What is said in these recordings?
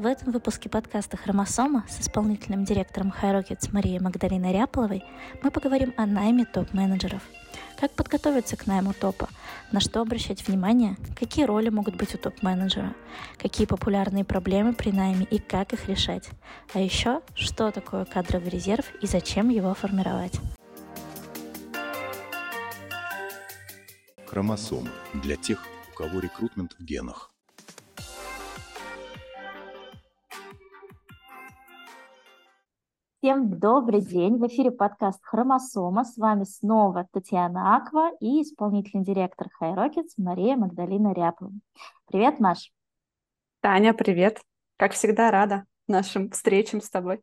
В этом выпуске подкаста «Хромосома» с исполнительным директором HiRockets Марией Магдалиной Ряполовой мы поговорим о найме топ-менеджеров. Как подготовиться к найму топа? На что обращать внимание? Какие роли могут быть у топ-менеджера? Какие популярные проблемы при найме и как их решать? А еще, что такое кадровый резерв и зачем его формировать? Хромосомы для тех, у кого рекрутмент в генах. Всем добрый день. В эфире подкаст «Хромосома». С вами снова Татьяна Аква и исполнительный директор HiRockets Мария Магдалина Ряпова. Привет, Маш. Таня, привет. Как всегда, рада нашим встречам с тобой.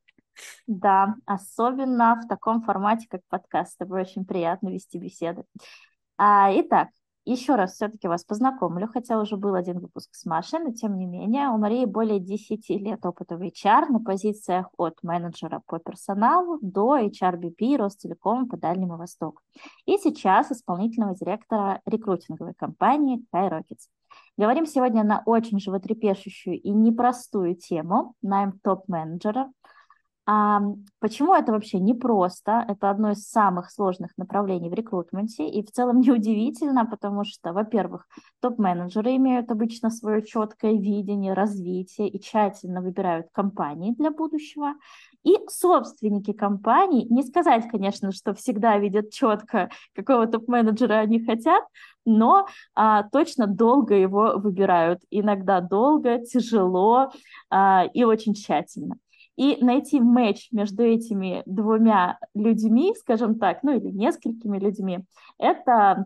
Да, особенно в таком формате, как подкаст. С тобой очень приятно вести беседы. А, итак, еще раз все-таки вас познакомлю, хотя уже был один выпуск с Машей, но тем не менее у Марии более 10 лет опыта в HR на позициях от менеджера по персоналу до HRBP Ростелекома по Дальнему Востоку. И сейчас исполнительного директора рекрутинговой компании Skyrockets. Говорим сегодня на очень животрепещущую и непростую тему найм топ-менеджера – а почему это вообще непросто? Это одно из самых сложных направлений в рекрутменте. И в целом неудивительно, потому что, во-первых, топ-менеджеры имеют обычно свое четкое видение развития и тщательно выбирают компании для будущего. И собственники компаний, не сказать, конечно, что всегда видят четко, какого топ-менеджера они хотят, но а, точно долго его выбирают. Иногда долго, тяжело а, и очень тщательно. И найти матч между этими двумя людьми, скажем так, ну или несколькими людьми, это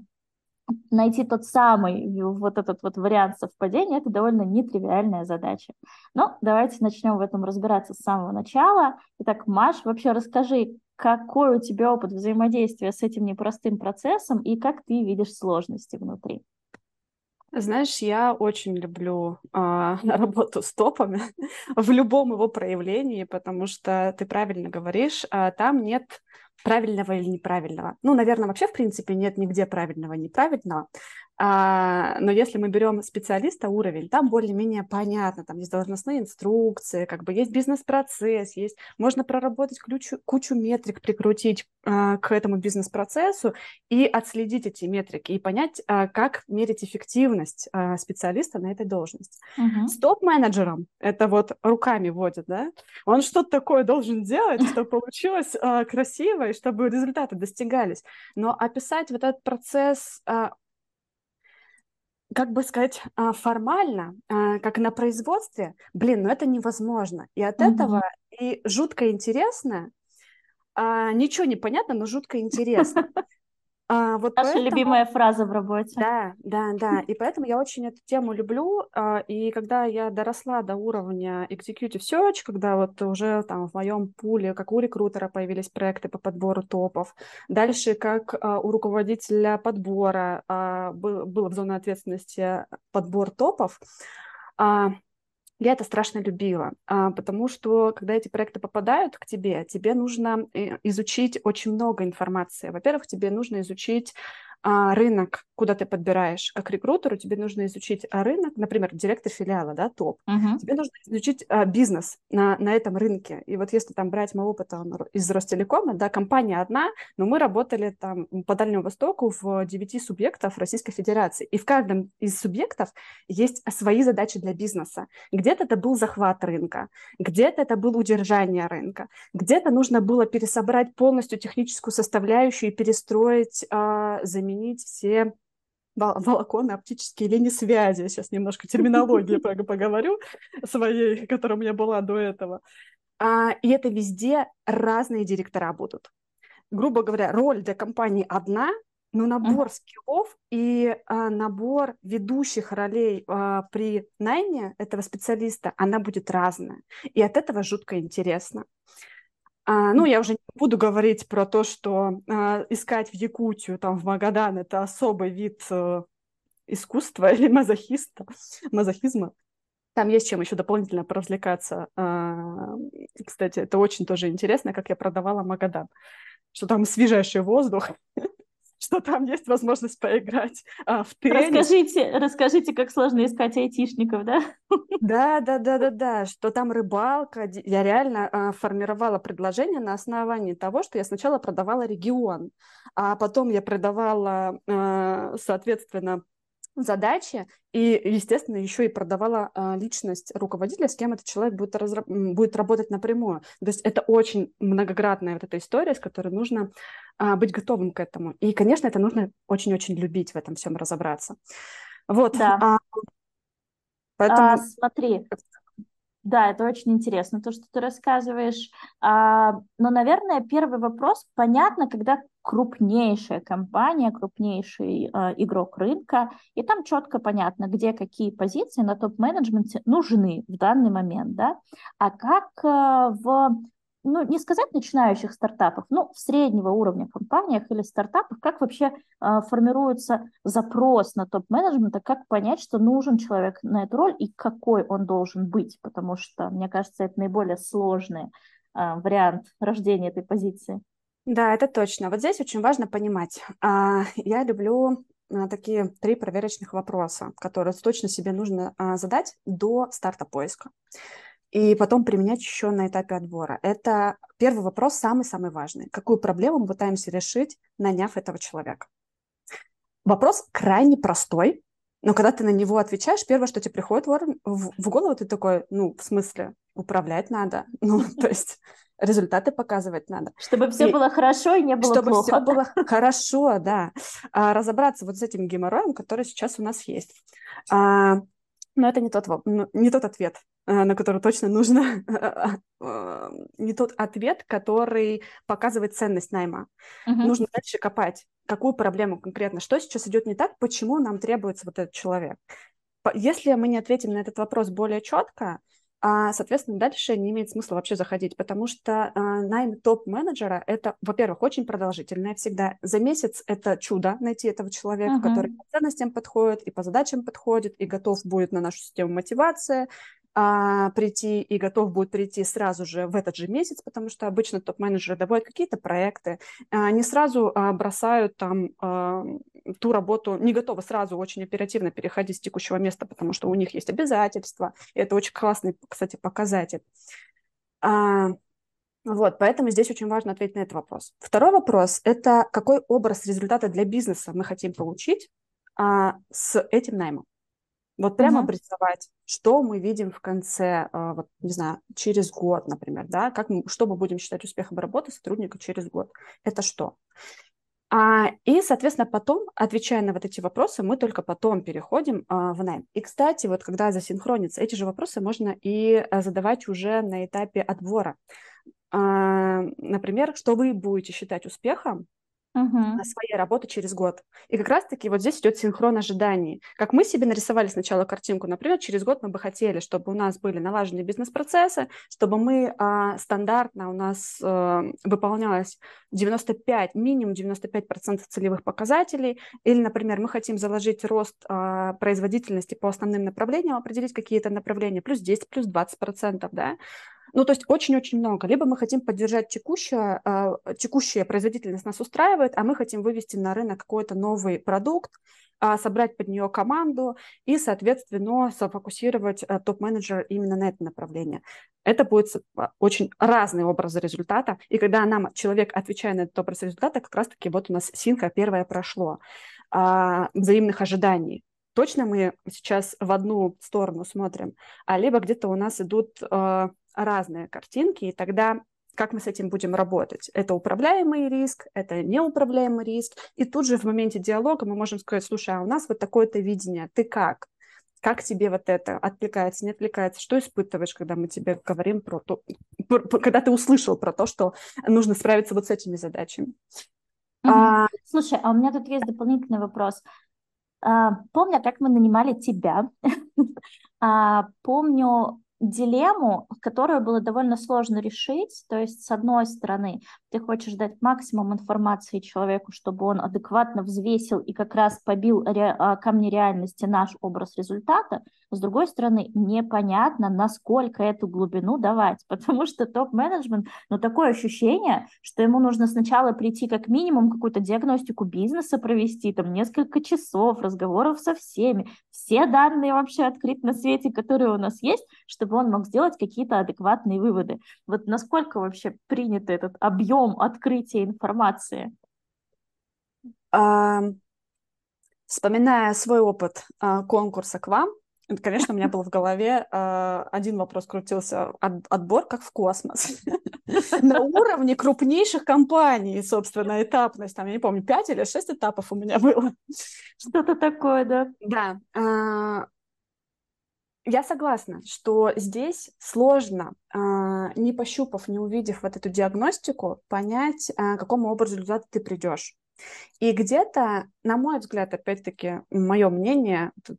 найти тот самый вот этот вот вариант совпадения, это довольно нетривиальная задача. Но давайте начнем в этом разбираться с самого начала. Итак, Маш, вообще расскажи, какой у тебя опыт взаимодействия с этим непростым процессом и как ты видишь сложности внутри? Знаешь, я очень люблю а, работу с топами в любом его проявлении, потому что ты правильно говоришь, а, там нет правильного или неправильного. Ну, наверное, вообще, в принципе, нет нигде правильного и неправильного. А, но если мы берем специалиста уровень, там более-менее понятно, там есть должностные инструкции, как бы есть бизнес-процесс, есть, можно проработать кучу, кучу метрик, прикрутить а, к этому бизнес-процессу и отследить эти метрики и понять, а, как мерить эффективность а, специалиста на этой должности. Uh-huh. С топ-менеджером это вот руками водит, да, он что-то такое должен делать, чтобы получилось а, красиво и чтобы результаты достигались. Но описать вот этот процесс а, как бы сказать, а, формально, а, как на производстве, блин, ну это невозможно. И от mm-hmm. этого и жутко интересно, а, ничего не понятно, но жутко интересно. А, вот Наша поэтому... любимая фраза в работе. Да, да, да. И поэтому я очень эту тему люблю. А, и когда я доросла до уровня Executive Search, когда вот уже там в моем пуле, как у рекрутера, появились проекты по подбору топов, дальше как а, у руководителя подбора а, был, было в зоне ответственности подбор топов, я это страшно любила, а, потому что когда эти проекты попадают к тебе, тебе нужно э, изучить очень много информации. Во-первых, тебе нужно изучить а, рынок, куда ты подбираешь. Как рекрутеру тебе нужно изучить а, рынок, например, директор филиала, да, топ. Uh-huh. Тебе нужно изучить а, бизнес на, на этом рынке. И вот если там брать мой опыт из Ростелекома, да, компания одна, но мы работали там по Дальнему Востоку в 9 субъектов Российской Федерации. И в каждом из субъектов есть свои задачи для бизнеса. Где-то это был захват рынка, где-то это было удержание рынка, где-то нужно было пересобрать полностью техническую составляющую и перестроить, а, заменить все волоконные оптические линии связи. Сейчас немножко терминологии поговорю своей, которая у меня была до этого. А, и это везде разные директора будут. Грубо говоря, роль для компании одна, но набор uh-huh. скиллов и а, набор ведущих ролей а, при найме этого специалиста, она будет разная. И от этого жутко интересно. А, ну, я уже не буду говорить про то, что а, искать в Якутию, там, в Магадан, это особый вид а, искусства или мазохиста, мазохизма. Там есть чем еще дополнительно поразвлекаться. А, кстати, это очень тоже интересно, как я продавала Магадан, что там свежайший воздух, что там есть возможность поиграть а, в теннис. Расскажите, расскажите, как сложно искать айтишников, да? Да, да, да, да, да, что там рыбалка. Я реально а, формировала предложение на основании того, что я сначала продавала регион, а потом я продавала, а, соответственно, задачи и, естественно, еще и продавала а, личность руководителя, с кем этот человек будет, разра... будет работать напрямую. То есть это очень многоградная вот эта история, с которой нужно а, быть готовым к этому. И, конечно, это нужно очень-очень любить в этом всем разобраться. Вот. Да. А, поэтому... а, смотри, да, это очень интересно, то, что ты рассказываешь. А, но, наверное, первый вопрос. Понятно, когда крупнейшая компания, крупнейший э, игрок рынка, и там четко понятно, где какие позиции на топ-менеджменте нужны в данный момент, да, а как э, в ну, не сказать начинающих стартапах, но в среднего уровня компаниях или стартапах, как вообще э, формируется запрос на топ-менеджмента, как понять, что нужен человек на эту роль и какой он должен быть, потому что, мне кажется, это наиболее сложный э, вариант рождения этой позиции. Да, это точно. Вот здесь очень важно понимать. А, я люблю а, такие три проверочных вопроса, которые точно себе нужно а, задать до старта поиска и потом применять еще на этапе отбора. Это первый вопрос, самый-самый важный. Какую проблему мы пытаемся решить, наняв этого человека? Вопрос крайне простой, но когда ты на него отвечаешь, первое, что тебе приходит в, в голову, ты такой, ну, в смысле, управлять надо. Ну, то есть результаты показывать надо. Чтобы все и, было хорошо и не было чтобы плохо. Чтобы все было хорошо, да. А, разобраться вот с этим геморроем, который сейчас у нас есть. А, но это не тот, ну, не тот ответ, а, на который точно нужно, а, не тот ответ, который показывает ценность найма. Uh-huh. Нужно дальше копать, какую проблему конкретно, что сейчас идет не так, почему нам требуется вот этот человек. Если мы не ответим на этот вопрос более четко, соответственно, дальше не имеет смысла вообще заходить, потому что а, найм топ-менеджера – это, во-первых, очень продолжительное всегда. За месяц это чудо найти этого человека, uh-huh. который по ценностям подходит и по задачам подходит, и готов будет на нашу систему мотивации, а, прийти и готов будет прийти сразу же в этот же месяц, потому что обычно топ-менеджеры доводят какие-то проекты, а, не сразу а, бросают там а, ту работу, не готовы сразу очень оперативно переходить с текущего места, потому что у них есть обязательства, и это очень классный, кстати, показатель. А, вот, поэтому здесь очень важно ответить на этот вопрос. Второй вопрос – это какой образ результата для бизнеса мы хотим получить а, с этим наймом. Вот прямо uh-huh. обрисовать, что мы видим в конце, а, вот, не знаю, через год, например, да, как мы, что мы будем считать успехом работы сотрудника через год. Это что? А, и, соответственно, потом, отвечая на вот эти вопросы, мы только потом переходим а, в найм. И, кстати, вот когда засинхронится, эти же вопросы можно и а, задавать уже на этапе отбора. А, например, что вы будете считать успехом uh-huh. своей работы через год. И как раз-таки вот здесь идет синхрон ожиданий. Как мы себе нарисовали сначала картинку, например, через год мы бы хотели, чтобы у нас были налажены бизнес-процессы, чтобы мы а, стандартно у нас а, выполнялось 95, минимум 95% целевых показателей, или, например, мы хотим заложить рост а, производительности по основным направлениям, определить какие-то направления, плюс 10, плюс 20%, да, ну, то есть очень-очень много. Либо мы хотим поддержать текущую, э, текущая производительность нас устраивает, а мы хотим вывести на рынок какой-то новый продукт, э, собрать под нее команду и, соответственно, сфокусировать э, топ-менеджера именно на это направление. Это будет очень разный образ результата. И когда нам человек, отвечая на этот образ результата, как раз-таки вот у нас синка первое прошло взаимных ожиданий точно мы сейчас в одну сторону смотрим, а либо где-то у нас идут разные картинки, и тогда как мы с этим будем работать? Это управляемый риск, это неуправляемый риск. И тут же в моменте диалога мы можем сказать, слушай, а у нас вот такое-то видение, ты как? Как тебе вот это отвлекается, не отвлекается? Что испытываешь, когда мы тебе говорим про то, когда ты услышал про то, что нужно справиться вот с этими задачами? Угу. А... Слушай, а у меня тут есть дополнительный вопрос. А, помню, как мы нанимали тебя. а, помню, дилемму, которую было довольно сложно решить. То есть, с одной стороны, ты хочешь дать максимум информации человеку, чтобы он адекватно взвесил и как раз побил ре- а, камни реальности наш образ результата. С другой стороны, непонятно, насколько эту глубину давать, потому что топ-менеджмент, ну, такое ощущение, что ему нужно сначала прийти как минимум какую-то диагностику бизнеса провести, там, несколько часов разговоров со всеми, все данные вообще открыть на свете, которые у нас есть, чтобы он мог сделать какие-то адекватные выводы. Вот насколько вообще принят этот объем открытия информации? А, вспоминая свой опыт а, конкурса к вам, конечно, у меня был в голове а, один вопрос крутился, отбор как в космос. На уровне крупнейших компаний, собственно, этапность, там, я не помню, пять или шесть этапов у меня было. Что-то такое, да. Да. А, я согласна, что здесь сложно, а, не пощупав, не увидев вот эту диагностику, понять, к какому образу результата ты придешь. И где-то, на мой взгляд, опять-таки, мое мнение, тут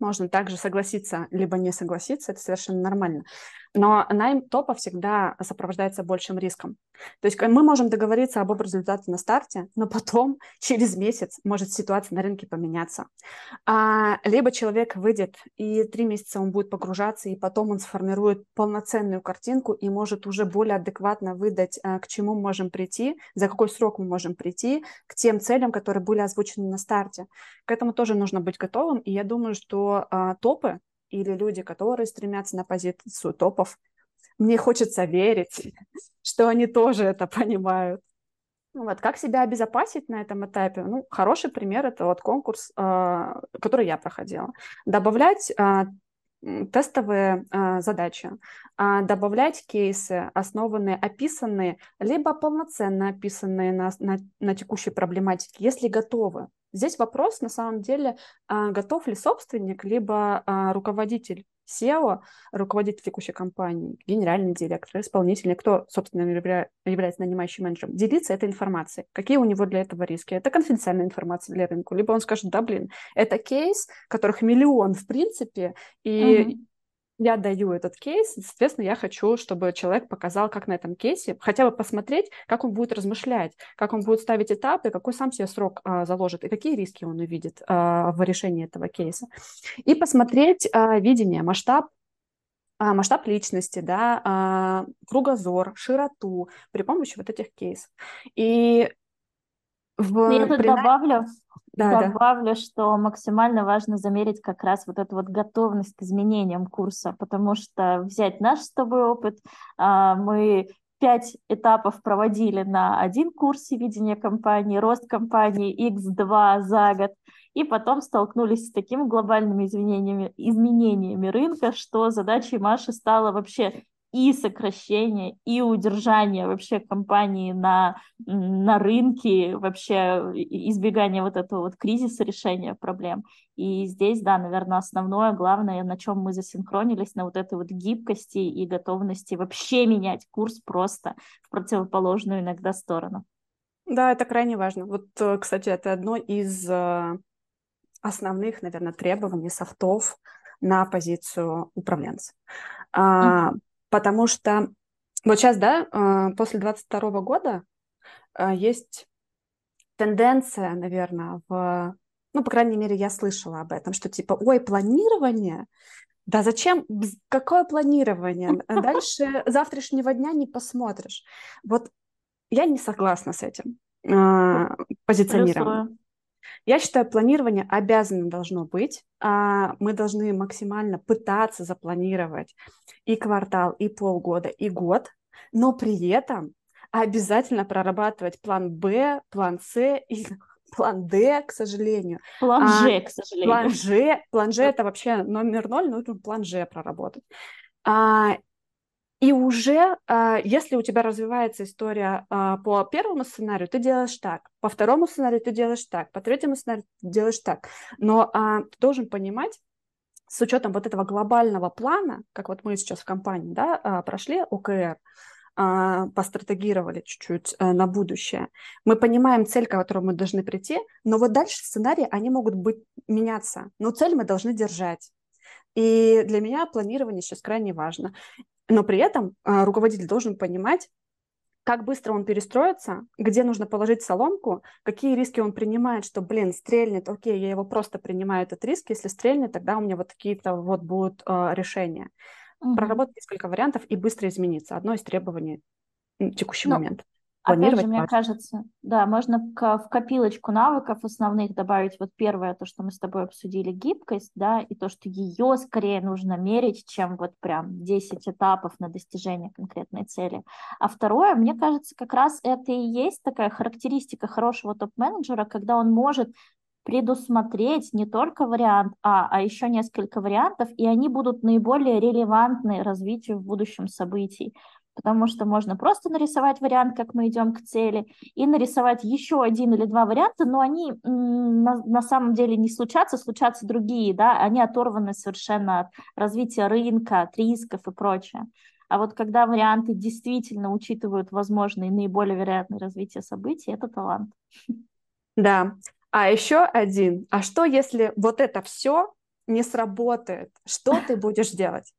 можно также согласиться, либо не согласиться, это совершенно нормально. Но найм топа всегда сопровождается большим риском. То есть мы можем договориться об результате на старте, но потом, через месяц, может ситуация на рынке поменяться. А, либо человек выйдет, и три месяца он будет погружаться, и потом он сформирует полноценную картинку и может уже более адекватно выдать, а, к чему мы можем прийти, за какой срок мы можем прийти, к тем целям, которые были озвучены на старте. К этому тоже нужно быть готовым, и я думаю, что а, топы или люди, которые стремятся на позицию топов, мне хочется верить, что они тоже это понимают. Ну вот, как себя обезопасить на этом этапе? Ну, хороший пример – это вот конкурс, а, который я проходила. Добавлять а, тестовые э, задачи, добавлять кейсы, основанные, описанные, либо полноценно описанные на, на, на текущей проблематике, если готовы. Здесь вопрос, на самом деле, э, готов ли собственник, либо э, руководитель SEO, руководитель текущей компании, генеральный директор, исполнительный, кто, собственно, является нанимающим менеджером, делиться этой информацией. Какие у него для этого риски? Это конфиденциальная информация для рынка. Либо он скажет, да, блин, это кейс, которых миллион в принципе, и я даю этот кейс, соответственно, я хочу, чтобы человек показал, как на этом кейсе, хотя бы посмотреть, как он будет размышлять, как он будет ставить этапы, какой сам себе срок а, заложит и какие риски он увидит а, в решении этого кейса. И посмотреть а, видение, масштаб а, масштаб личности, да, а, кругозор, широту при помощи вот этих кейсов. И в... Я тут добавлю, да, добавлю, да. что максимально важно замерить как раз вот эту вот готовность к изменениям курса, потому что взять наш с тобой опыт, а, мы пять этапов проводили на один курсе видения компании, рост компании X2 за год, и потом столкнулись с такими глобальными изменениями, изменениями рынка, что задачей Маши стало вообще и сокращение, и удержание вообще компании на, на рынке, вообще избегание вот этого вот кризиса, решения проблем. И здесь, да, наверное, основное, главное, на чем мы засинхронились, на вот этой вот гибкости и готовности вообще менять курс просто в противоположную иногда сторону. Да, это крайне важно. Вот, э, кстати, это одно из э, основных, наверное, требований софтов на позицию управленца. Mm-hmm. Потому что вот сейчас, да, а, после 22 года а, есть тенденция, наверное, в... Ну, по крайней мере, я слышала об этом, что типа, ой, планирование, да зачем, какое планирование? Дальше завтрашнего дня не посмотришь. Вот я не согласна с этим э, позиционированием. Я считаю, планирование обязано должно быть. А мы должны максимально пытаться запланировать и квартал, и полгода, и год, но при этом обязательно прорабатывать план Б, план С и план Д, к сожалению. План а, Ж, к сожалению. План Ж, план Ж это вообще номер ноль, нужно план Ж проработать. А, и уже, а, если у тебя развивается история а, по первому сценарию, ты делаешь так, по второму сценарию ты делаешь так, по третьему сценарию ты делаешь так. Но а, ты должен понимать, с учетом вот этого глобального плана, как вот мы сейчас в компании да, прошли ОКР, постратегировали чуть-чуть э, на будущее. Мы понимаем цель, к которой мы должны прийти, но вот дальше сценарии, они могут быть меняться. Но цель мы должны держать. И для меня планирование сейчас крайне важно. Но при этом а, руководитель должен понимать, как быстро он перестроится, где нужно положить соломку, какие риски он принимает, что, блин, стрельнет, окей, я его просто принимаю этот риск, если стрельнет, тогда у меня вот такие-то вот будут э, решения. Угу. Проработать несколько вариантов и быстро измениться. Одно из требований текущий Но момент. Опять же, мне важно. кажется, да, можно в копилочку навыков основных добавить вот первое, то, что мы с тобой обсудили, гибкость, да, и то, что ее скорее нужно мерить, чем вот прям 10 этапов на достижение конкретной цели. А второе, мне кажется, как раз это и есть такая характеристика хорошего топ-менеджера, когда он может предусмотреть не только вариант А, а еще несколько вариантов, и они будут наиболее релевантны развитию в будущем событий потому что можно просто нарисовать вариант, как мы идем к цели, и нарисовать еще один или два варианта, но они на, на самом деле не случатся, случатся другие, да, они оторваны совершенно от развития рынка, от рисков и прочее. А вот когда варианты действительно учитывают возможные наиболее вероятные развитие событий, это талант. Да. А еще один. А что, если вот это все не сработает? Что ты будешь делать?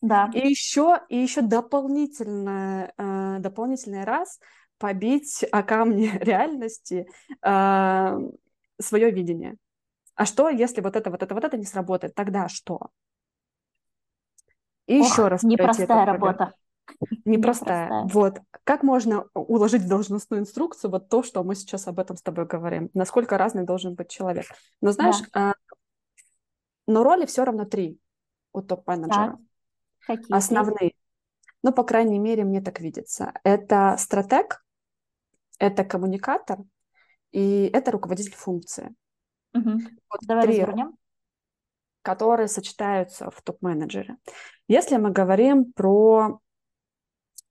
Да. И еще, и еще дополнительно, э, дополнительный раз побить о камни реальности э, свое видение. А что, если вот это, вот это, вот это не сработает? Тогда что? И Ох, еще раз. Непростая работа. Непростая. непростая. Вот. Как можно уложить в должностную инструкцию вот то, что мы сейчас об этом с тобой говорим? Насколько разный должен быть человек? Но знаешь, да. э, но роли все равно три у топ-менеджера. Так. Какие? Основные. Ну, по крайней мере, мне так видится. Это стратег, это коммуникатор и это руководитель функции. Угу. Вот Давай три, развернем. которые сочетаются в топ-менеджере. Если мы говорим про,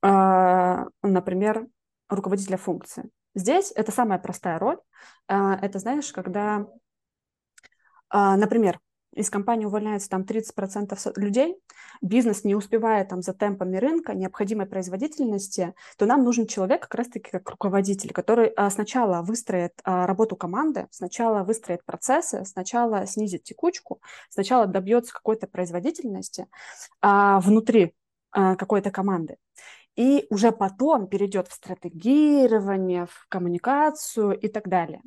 э, например, руководителя функции, здесь это самая простая роль. Э, это, знаешь, когда, э, например, из компании увольняется там 30% людей, бизнес не успевает там за темпами рынка, необходимой производительности, то нам нужен человек как раз-таки как руководитель, который а, сначала выстроит а, работу команды, сначала выстроит процессы, сначала снизит текучку, сначала добьется какой-то производительности а, внутри какой-то команды. И уже потом перейдет в стратегирование, в коммуникацию и так далее.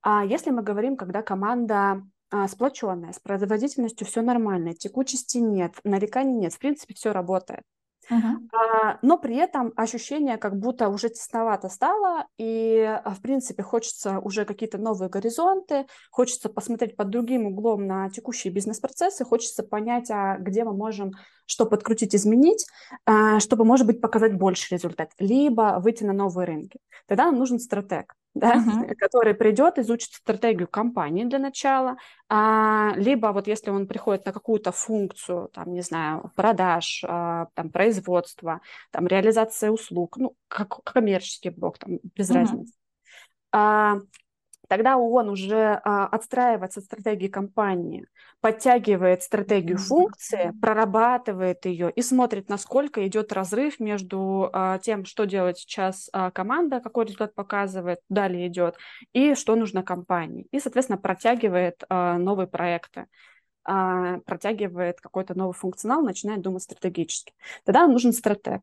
А если мы говорим, когда команда сплоченная, с производительностью все нормально, текучести нет, нареканий нет, в принципе, все работает. Uh-huh. А, но при этом ощущение, как будто уже тесновато стало, и, а, в принципе, хочется уже какие-то новые горизонты, хочется посмотреть под другим углом на текущие бизнес-процессы, хочется понять, а где мы можем что подкрутить, изменить, а, чтобы, может быть, показать больше результат, либо выйти на новые рынки. Тогда нам нужен стратег да, uh-huh. который придет, изучит стратегию компании для начала, а, либо вот если он приходит на какую-то функцию, там, не знаю, продаж, а, там, производства, там, реализация услуг, ну, как коммерческий блок, там, без uh-huh. разницы, а, тогда он уже а, отстраивается от стратегии компании, подтягивает стратегию функции, прорабатывает ее и смотрит, насколько идет разрыв между а, тем, что делает сейчас а, команда, какой результат показывает, далее идет, и что нужно компании. И, соответственно, протягивает а, новые проекты а, протягивает какой-то новый функционал, начинает думать стратегически. Тогда нужен стратег.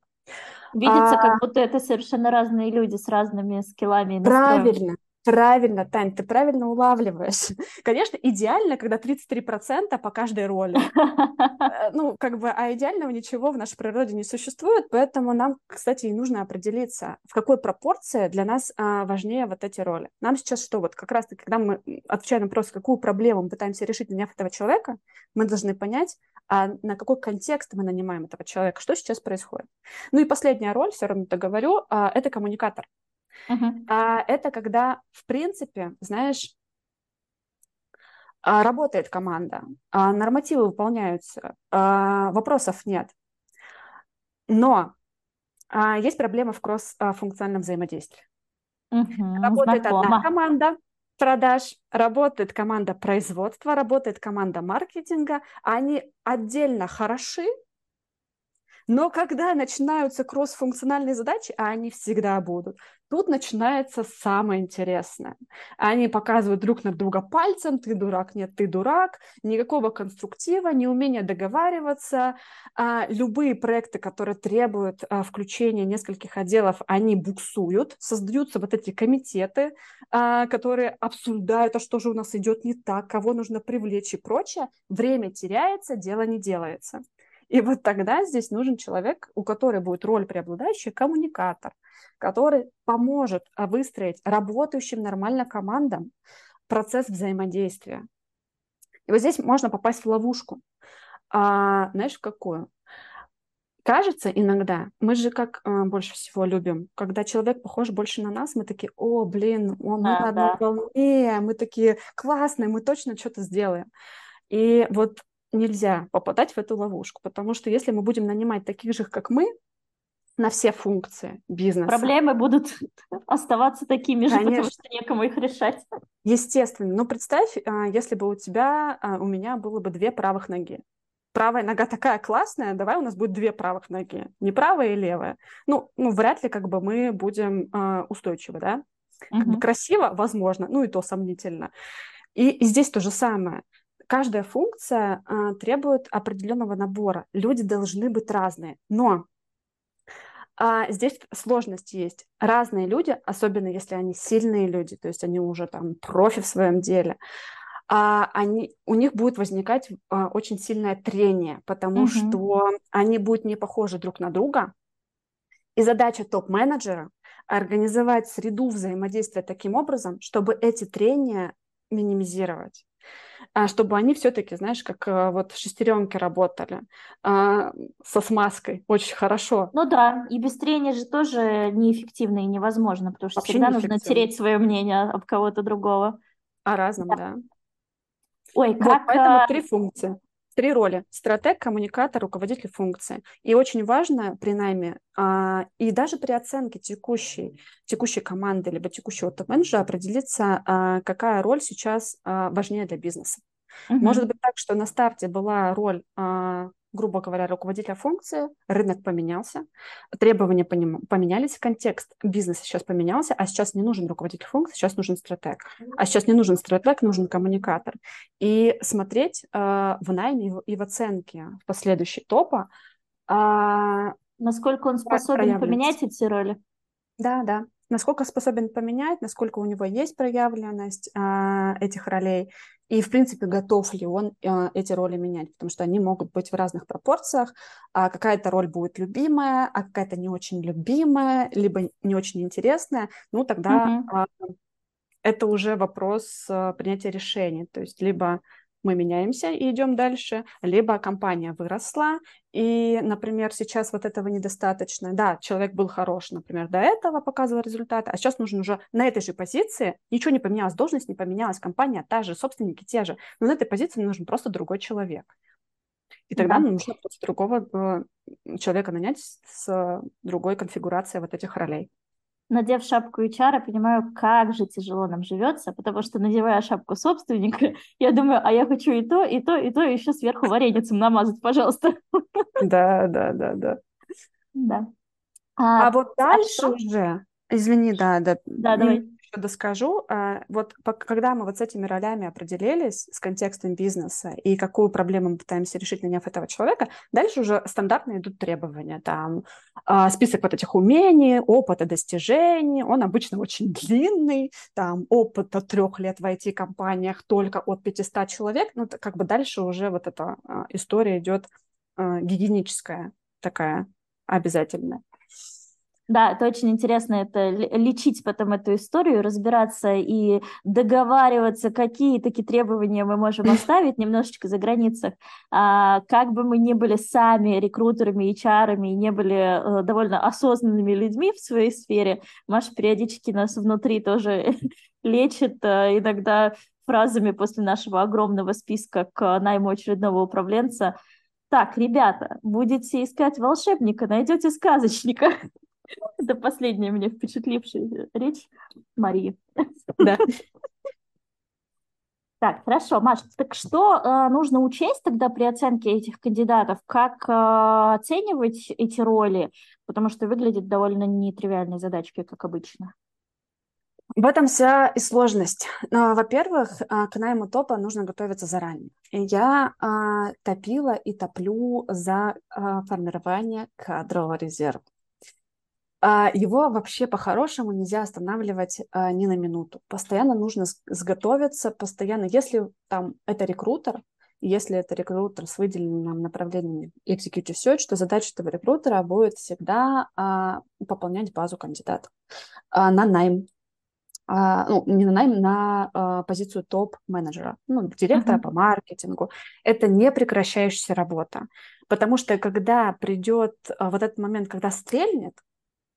Видится, а... как будто это совершенно разные люди с разными скиллами и. Правильно, Правильно, Тань, ты правильно улавливаешь. Конечно, идеально, когда 33% по каждой роли. Э, ну, как бы, а идеального ничего в нашей природе не существует, поэтому нам, кстати, и нужно определиться, в какой пропорции для нас а, важнее вот эти роли. Нам сейчас что, вот как раз-таки, когда мы отвечаем на вопрос, какую проблему мы пытаемся решить, наняв этого человека, мы должны понять, а на какой контекст мы нанимаем этого человека, что сейчас происходит. Ну и последняя роль, все равно-то говорю, а, это коммуникатор. Uh-huh. А, это когда, в принципе, знаешь, а, работает команда, а, нормативы выполняются, а, вопросов нет. Но есть проблема в кросс-функциональном взаимодействии. Uh-huh, работает знакомо. одна команда продаж, работает команда производства, работает команда маркетинга, они отдельно хороши, Но когда начинаются кроссфункциональные задачи, а они всегда будут, тут начинается самое интересное. Они показывают друг на друга пальцем, ты дурак, нет, ты дурак, никакого конструктива, неумения договариваться. А, любые проекты, которые требуют а, включения нескольких отделов, они буксуют, создаются вот эти комитеты, а, которые обсуждают, а что же у нас идет не так, кого нужно привлечь и прочее. Время теряется, дело не делается. И вот тогда здесь нужен человек, у которого будет роль преобладающая, коммуникатор, который поможет а, выстроить работающим нормально командам процесс взаимодействия. И вот здесь можно попасть в ловушку. А, знаешь, в какую? Кажется иногда, мы же как а, больше всего любим, когда человек похож больше на нас, мы такие, о, блин, он да, на одной да. волне, мы такие классные, мы точно что-то сделаем. И вот нельзя попадать в эту ловушку, потому что если мы будем нанимать таких же, как мы, на все функции бизнеса. Проблемы будут оставаться такими же, Конечно. потому что некому их решать. Естественно. Но представь, а, если бы у тебя, а, у меня было бы две правых ноги. Правая нога такая классная, давай у нас будет две правых ноги. Не правая и левая. Ну, ну вряд ли как бы мы будем э, устойчивы, да? Как угу. бы красиво, возможно, ну и то сомнительно. И, и здесь то же самое каждая функция а, требует определенного набора. Люди должны быть разные. Но а, здесь сложность есть. Разные люди, особенно если они сильные люди, то есть они уже там профи в своем деле, а, они, у них будет возникать а, очень сильное трение, потому угу. что они будут не похожи друг на друга. И задача топ-менеджера организовать среду взаимодействия таким образом, чтобы эти трения минимизировать. А, чтобы они все-таки, знаешь, как э, вот шестеренки работали а, со смазкой очень хорошо. Ну да, и без трения же тоже неэффективно и невозможно, потому что Вообще всегда нужно тереть свое мнение об кого-то другого. О разном, да. да. Ой, как... Вот, поэтому а, три функции. Три роли. Стратег, коммуникатор, руководитель функции. И очень важно при найме а, и даже при оценке текущей, текущей команды либо текущего топ-менеджера определиться, а, какая роль сейчас а, важнее для бизнеса. Угу. Может быть так, что на старте была роль а, грубо говоря, руководителя функции, рынок поменялся, требования поменялись, контекст бизнеса сейчас поменялся, а сейчас не нужен руководитель функции, сейчас нужен стратег. А сейчас не нужен стратег, нужен коммуникатор. И смотреть э, в найме и в оценке в последующей топа. Э, Насколько он способен поменять эти роли? Да, да насколько способен поменять, насколько у него есть проявленность э, этих ролей, и, в принципе, готов ли он э, эти роли менять, потому что они могут быть в разных пропорциях, а какая-то роль будет любимая, а какая-то не очень любимая, либо не очень интересная, ну, тогда mm-hmm. э, это уже вопрос э, принятия решений, то есть либо мы меняемся и идем дальше, либо компания выросла, и, например, сейчас вот этого недостаточно. Да, человек был хорош, например, до этого показывал результаты, а сейчас нужно уже на этой же позиции, ничего не поменялось, должность не поменялась, компания та же, собственники те же, но на этой позиции нужен просто другой человек. И тогда да. нужно просто другого э, человека нанять с другой конфигурацией вот этих ролей надев шапку HR, понимаю, как же тяжело нам живется, потому что, надевая шапку собственника, я думаю, а я хочу и то, и то, и то, и еще сверху вареницем намазать, пожалуйста. Да, да, да, да. Да. А, а вот дальше а уже, извини, да, да. Да, давай еще доскажу. А, вот когда мы вот с этими ролями определились, с контекстом бизнеса, и какую проблему мы пытаемся решить, наняв этого человека, дальше уже стандартно идут требования. Там а, список вот этих умений, опыта, достижений, он обычно очень длинный, там опыт от трех лет в IT-компаниях только от 500 человек, ну, как бы дальше уже вот эта а, история идет гигиеническая такая обязательная. Да, это очень интересно, это лечить потом эту историю, разбираться и договариваться, какие такие требования мы можем оставить немножечко за границах. А, как бы мы ни были сами рекрутерами, HR, и не были а, довольно осознанными людьми в своей сфере, Маша периодически нас внутри тоже лечит а, иногда фразами после нашего огромного списка к найму очередного управленца. Так, ребята, будете искать волшебника, найдете сказочника. Это последняя мне впечатлившая речь Марии. Да. Так, хорошо, Маш, так что э, нужно учесть тогда при оценке этих кандидатов? Как э, оценивать эти роли? Потому что выглядит довольно нетривиальной задачкой, как обычно. В этом вся и сложность. Ну, во-первых, а, к найму топа нужно готовиться заранее. Я а, топила и топлю за а, формирование кадрового резерва. А, его вообще по-хорошему нельзя останавливать а, ни на минуту. Постоянно нужно сготовиться, постоянно. Если там это рекрутер, если это рекрутер с выделенным направлением Executive Search, то задача этого рекрутера будет всегда а, пополнять базу кандидатов а, на найм. А, ну, не на найм, на а, позицию топ-менеджера, ну, директора uh-huh. по маркетингу. Это не прекращающаяся работа. Потому что когда придет а, вот этот момент, когда стрельнет,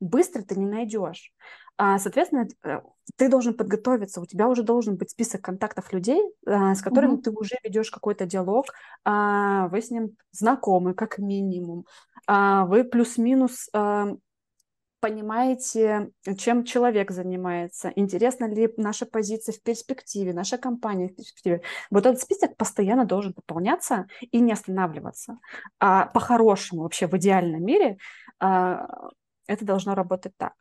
быстро ты не найдешь. А, соответственно, э, ты должен подготовиться, у тебя уже должен быть список контактов людей, а, с которыми mm-hmm. ты уже ведешь какой-то диалог, а, вы с ним знакомы, как минимум, вы плюс-минус понимаете, чем человек занимается, интересна ли наша позиция в перспективе, наша компания в перспективе. Вот этот список постоянно должен пополняться и не останавливаться. А по-хорошему, вообще в идеальном мире, это должно работать так.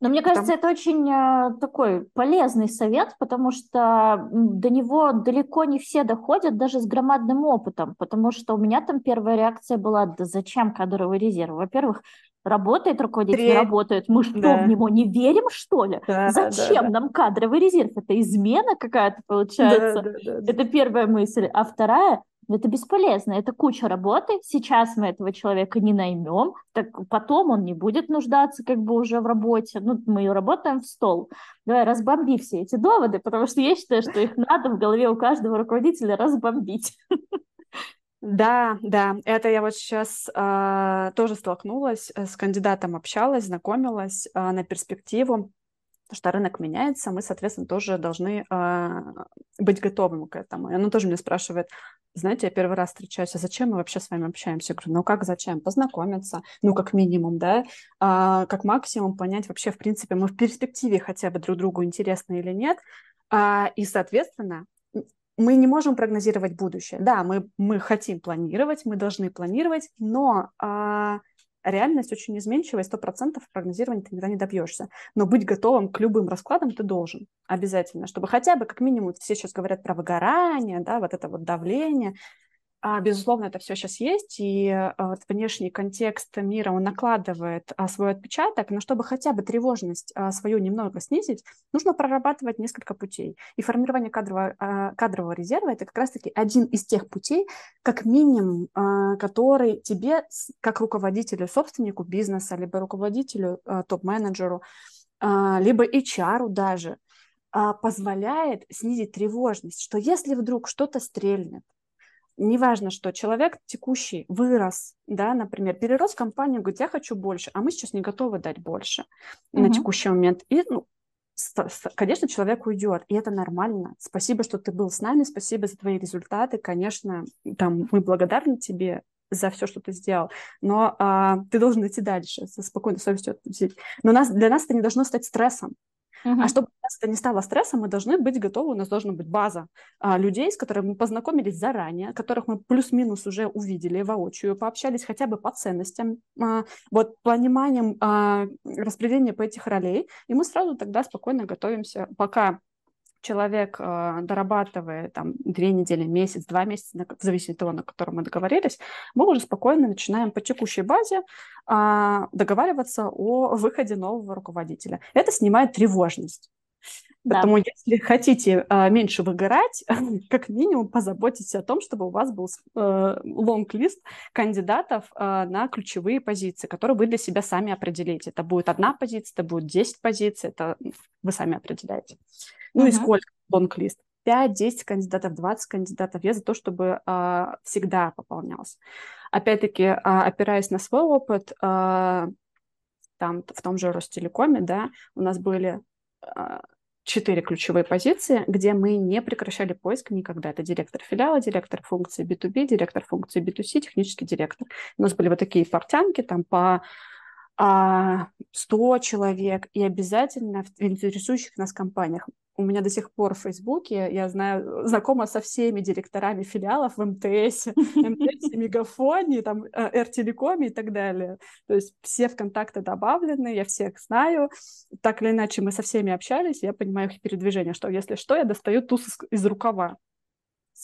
Но мне кажется, Потому... это очень э, такой полезный совет, потому что до него далеко не все доходят, даже с громадным опытом, потому что у меня там первая реакция была, да зачем кадровый резерв? Во-первых, работает руководитель, Три... работает, мы что, да. в него не верим, что ли? Да, зачем да, да. нам кадровый резерв? Это измена какая-то получается? Да, да, да, да. Это первая мысль. А вторая, это бесполезно, это куча работы. Сейчас мы этого человека не наймем, так потом он не будет нуждаться как бы уже в работе. Ну, мы работаем в стол. Давай разбомби все эти доводы, потому что я считаю, что их надо в голове у каждого руководителя разбомбить. Да, да, это я вот сейчас э, тоже столкнулась, с кандидатом общалась, знакомилась э, на перспективу потому что рынок меняется, мы, соответственно, тоже должны э, быть готовыми к этому. И она тоже меня спрашивает, знаете, я первый раз встречаюсь, а зачем мы вообще с вами общаемся? Я говорю, ну как зачем? Познакомиться, ну как минимум, да, а, как максимум понять вообще, в принципе, мы в перспективе хотя бы друг другу интересны или нет, а, и, соответственно, мы не можем прогнозировать будущее. Да, мы, мы хотим планировать, мы должны планировать, но а, реальность очень изменчивая, сто процентов прогнозирования ты никогда не добьешься. Но быть готовым к любым раскладам ты должен обязательно, чтобы хотя бы, как минимум, все сейчас говорят про выгорание, да, вот это вот давление, безусловно, это все сейчас есть, и а, вот внешний контекст мира, он накладывает а, свой отпечаток, но чтобы хотя бы тревожность свою немного снизить, нужно прорабатывать несколько путей. И формирование кадрового, кадрового резерва – это как раз-таки один из тех путей, как минимум, который тебе, как руководителю, собственнику бизнеса, либо руководителю, топ-менеджеру, либо HR даже, позволяет снизить тревожность, что если вдруг что-то стрельнет, неважно, что человек текущий вырос, да, например, перерос в компанию, говорит, я хочу больше, а мы сейчас не готовы дать больше mm-hmm. на текущий момент. И, ну, конечно, человек уйдет, и это нормально. Спасибо, что ты был с нами, спасибо за твои результаты, конечно, там мы благодарны тебе за все, что ты сделал, но а, ты должен идти дальше со спокойной совестью. Но нас, для нас это не должно стать стрессом. Uh-huh. А чтобы это не стало стрессом, мы должны быть готовы, у нас должна быть база а, людей, с которыми мы познакомились заранее, которых мы плюс-минус уже увидели воочию, пообщались хотя бы по ценностям, а, вот пониманием а, распределения по этих ролей, и мы сразу тогда спокойно готовимся, пока человек э, дорабатывает там две недели, месяц, два месяца, в зависимости от того, на котором мы договорились, мы уже спокойно начинаем по текущей базе э, договариваться о выходе нового руководителя. Это снимает тревожность. Поэтому, да. если хотите э, меньше выгорать, как минимум позаботьтесь о том, чтобы у вас был лонг-лист э, кандидатов э, на ключевые позиции, которые вы для себя сами определите. Это будет одна позиция, это будет 10 позиций, это вы сами определяете. Ну uh-huh. и сколько лонг-лист? 5, 10 кандидатов, 20 кандидатов. Я за то, чтобы а, всегда пополнялся. Опять-таки, а, опираясь на свой опыт, а, там в том же Ростелекоме, да, у нас были четыре ключевые позиции, где мы не прекращали поиск никогда. Это директор филиала, директор функции B2B, директор функции B2C, технический директор. У нас были вот такие портянки там по 100 человек и обязательно в интересующих нас компаниях. У меня до сих пор в Фейсбуке, я знаю, знакома со всеми директорами филиалов в МТС, МТС, Мегафоне, там, Р-телекоме и так далее. То есть все в контакты добавлены, я всех знаю. Так или иначе мы со всеми общались, я понимаю их передвижение, что если что, я достаю туз из, из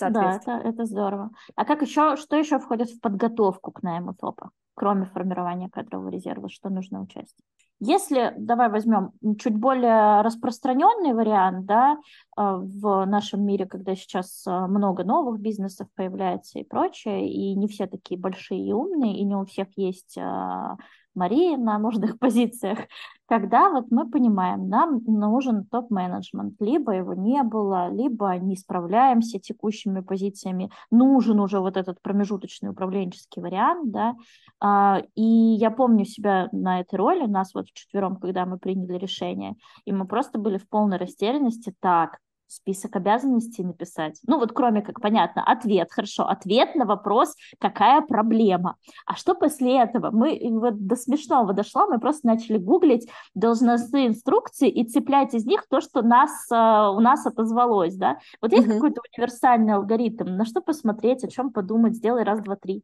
Да, это, это здорово. А как еще, что еще входит в подготовку к найму топа, кроме формирования кадрового резерва, что нужно учесть? Если, давай возьмем чуть более распространенный вариант, да, а, в нашем мире, когда сейчас а, много новых бизнесов появляется и прочее, и не все такие большие и умные, и не у всех есть а, Марии на нужных позициях, когда вот мы понимаем, нам нужен топ-менеджмент, либо его не было, либо не справляемся текущими позициями, нужен уже вот этот промежуточный управленческий вариант, да, а, и я помню себя на этой роли, нас вот вчетвером, когда мы приняли решение, и мы просто были в полной растерянности, так, список обязанностей написать. Ну вот кроме как, понятно, ответ, хорошо, ответ на вопрос, какая проблема. А что после этого? Мы вот до смешного дошло, мы просто начали гуглить должностные инструкции и цеплять из них то, что нас, э, у нас отозвалось, да. Вот есть mm-hmm. какой-то универсальный алгоритм, на что посмотреть, о чем подумать, сделай раз, два, три.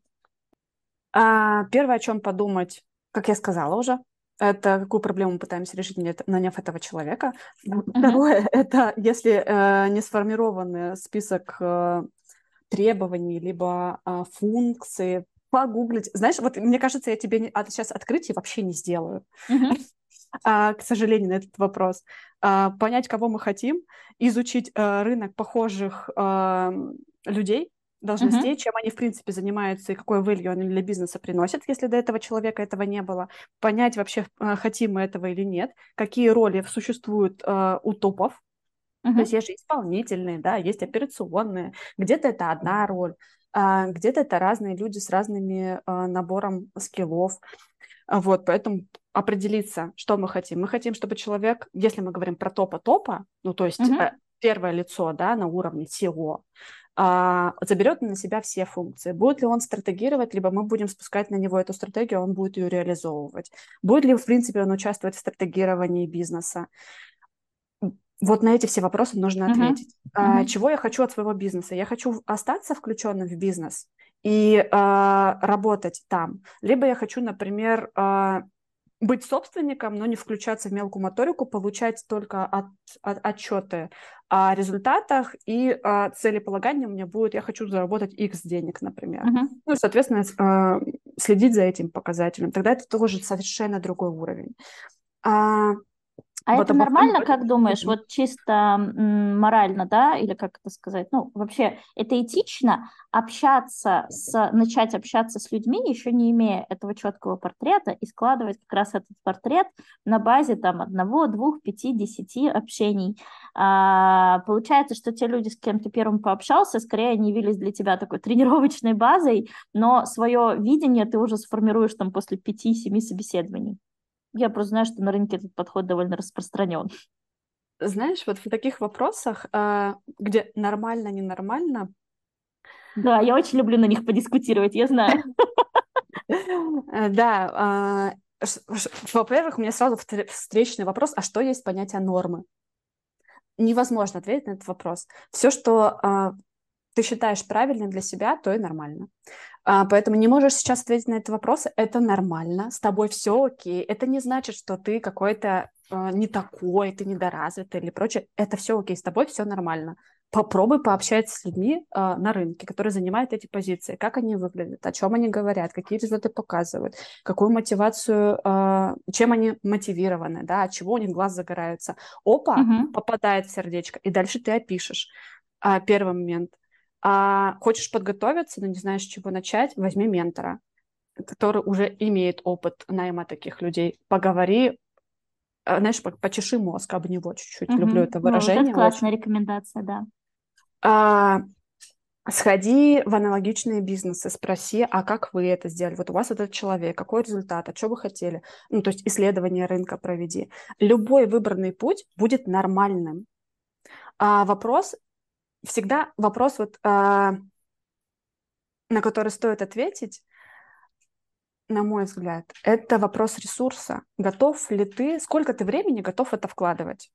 А, первое, о чем подумать, как я сказала уже, это какую проблему мы пытаемся решить, наняв этого человека. Второе, uh-huh. это если э, не сформированный список э, требований, либо э, функций, погуглить. Знаешь, вот мне кажется, я тебе не, а, сейчас открытие вообще не сделаю. Uh-huh. А, к сожалению, на этот вопрос. А, понять, кого мы хотим, изучить а, рынок похожих а, людей, должностей, mm-hmm. чем они, в принципе, занимаются и какой value они для бизнеса приносят, если до этого человека этого не было, понять вообще, э, хотим мы этого или нет, какие роли существуют э, у топов, mm-hmm. то есть есть же исполнительные, да, есть операционные, где-то это одна роль, а где-то это разные люди с разными э, набором скиллов, вот, поэтому определиться, что мы хотим. Мы хотим, чтобы человек, если мы говорим про топа-топа, ну, то есть mm-hmm. первое лицо, да, на уровне SEO, а, заберет на себя все функции. Будет ли он стратегировать, либо мы будем спускать на него эту стратегию, он будет ее реализовывать. Будет ли, в принципе, он участвовать в стратегировании бизнеса. Вот на эти все вопросы нужно ответить. Uh-huh. Uh-huh. чего я хочу от своего бизнеса? Я хочу остаться включенным в бизнес и э, работать там. Либо я хочу, например, э, быть собственником, но не включаться в мелкую моторику, получать только от, от, отчеты о результатах и о целеполагании у меня будет, я хочу заработать X денег, например. Uh-huh. Ну соответственно, э, следить за этим показателем. Тогда это тоже совершенно другой уровень. А, вот это нормально, как думаешь, вот чисто морально, да, или как это сказать, ну, вообще, это этично общаться с, начать общаться с людьми, еще не имея этого четкого портрета, и складывать как раз этот портрет на базе там одного, двух, пяти, десяти общений. А, получается, что те люди, с кем ты первым пообщался, скорее они явились для тебя такой тренировочной базой, но свое видение ты уже сформируешь там после пяти-семи собеседований. Я просто знаю, что на рынке этот подход довольно распространен. Знаешь, вот в таких вопросах, а, где нормально, ненормально. Да, я очень люблю на них подискутировать, я знаю. Э, да, а, во-первых, у меня сразу встречный вопрос, а что есть понятие нормы? Невозможно ответить на этот вопрос. Все, что а, ты считаешь правильным для себя, то и нормально. А, поэтому не можешь сейчас ответить на этот вопрос, это нормально, с тобой все окей. Это не значит, что ты какой-то а, не такой, ты недоразвитый или прочее. Это все окей, с тобой все нормально. Попробуй пообщаться с людьми а, на рынке, которые занимают эти позиции, как они выглядят, о чем они говорят, какие результаты показывают, какую мотивацию, чем они мотивированы, да, от чего у них глаз загорается. Опа, угу. попадает в сердечко, и дальше ты опишешь. Первый момент. А хочешь подготовиться, но не знаешь, с чего начать, возьми ментора, который уже имеет опыт найма таких людей. Поговори, э, знаешь, почеши мозг об него чуть-чуть. Угу. Люблю это выражение. Ну, это классная очень. рекомендация, да. А, сходи в аналогичные бизнесы, спроси, а как вы это сделали? Вот у вас этот человек, какой результат, а что вы хотели? Ну, то есть исследование рынка проведи. Любой выбранный путь будет нормальным. А вопрос, всегда вопрос, вот, а, на который стоит ответить, на мой взгляд, это вопрос ресурса. Готов ли ты, сколько ты времени готов это вкладывать?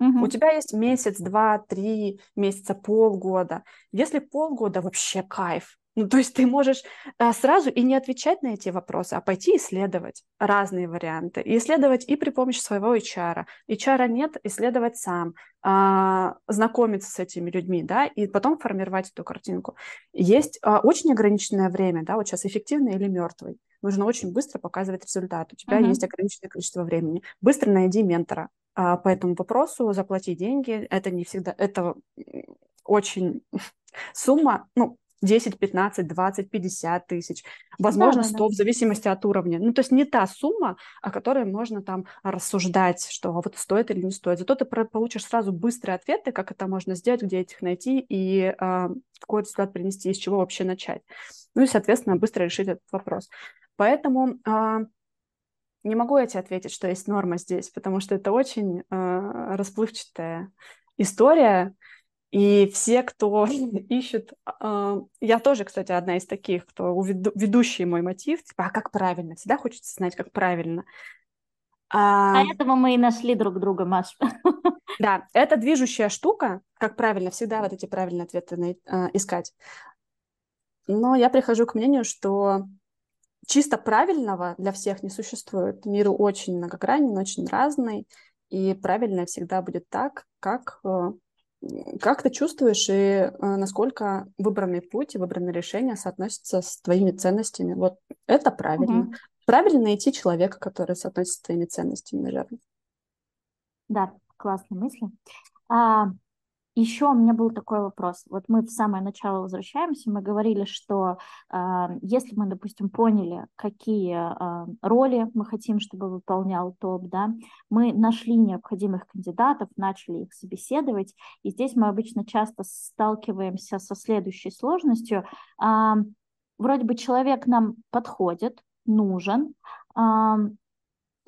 Угу. У тебя есть месяц, два, три месяца, полгода. Если полгода, вообще кайф. Ну, то есть ты можешь а, сразу и не отвечать на эти вопросы, а пойти исследовать разные варианты. И исследовать и при помощи своего HR. HR нет, исследовать сам, а, знакомиться с этими людьми, да, и потом формировать эту картинку. Есть а, очень ограниченное время, да, вот сейчас эффективный или мертвый. Нужно очень быстро показывать результат. У тебя uh-huh. есть ограниченное количество времени. Быстро найди ментора по этому вопросу, заплати деньги. Это не всегда, это очень сумма, ну, 10, 15, 20, 50 тысяч, возможно, да, 100, да, да. в зависимости от уровня. Ну, то есть не та сумма, о которой можно там рассуждать, что вот стоит или не стоит. Зато ты получишь сразу быстрые ответы, как это можно сделать, где этих найти и э, какой результат принести, из чего вообще начать. Ну и, соответственно, быстро решить этот вопрос. Поэтому э, не могу я тебе ответить, что есть норма здесь, потому что это очень э, расплывчатая история, и все, кто ищет, э, я тоже, кстати, одна из таких, кто ведущий мой мотив, типа, а как правильно? Всегда хочется знать, как правильно. А, Поэтому мы и нашли друг друга, Маш. Да, это движущая штука, как правильно, всегда вот эти правильные ответы на, э, искать. Но я прихожу к мнению, что чисто правильного для всех не существует. Мир очень многогранен, очень разный, и правильное всегда будет так, как э, как ты чувствуешь и э, насколько выбранный путь и выбранное решение соотносятся с твоими ценностями? Вот это правильно. Угу. Правильно найти человека, который соотносится с твоими ценностями, наверное. Да, классные мысли. А, еще у меня был такой вопрос. Вот мы в самое начало возвращаемся, мы говорили, что э, если мы, допустим, поняли, какие э, роли мы хотим, чтобы выполнял ТОП, да, мы нашли необходимых кандидатов, начали их собеседовать, и здесь мы обычно часто сталкиваемся со следующей сложностью. Э, вроде бы человек нам подходит, нужен, э,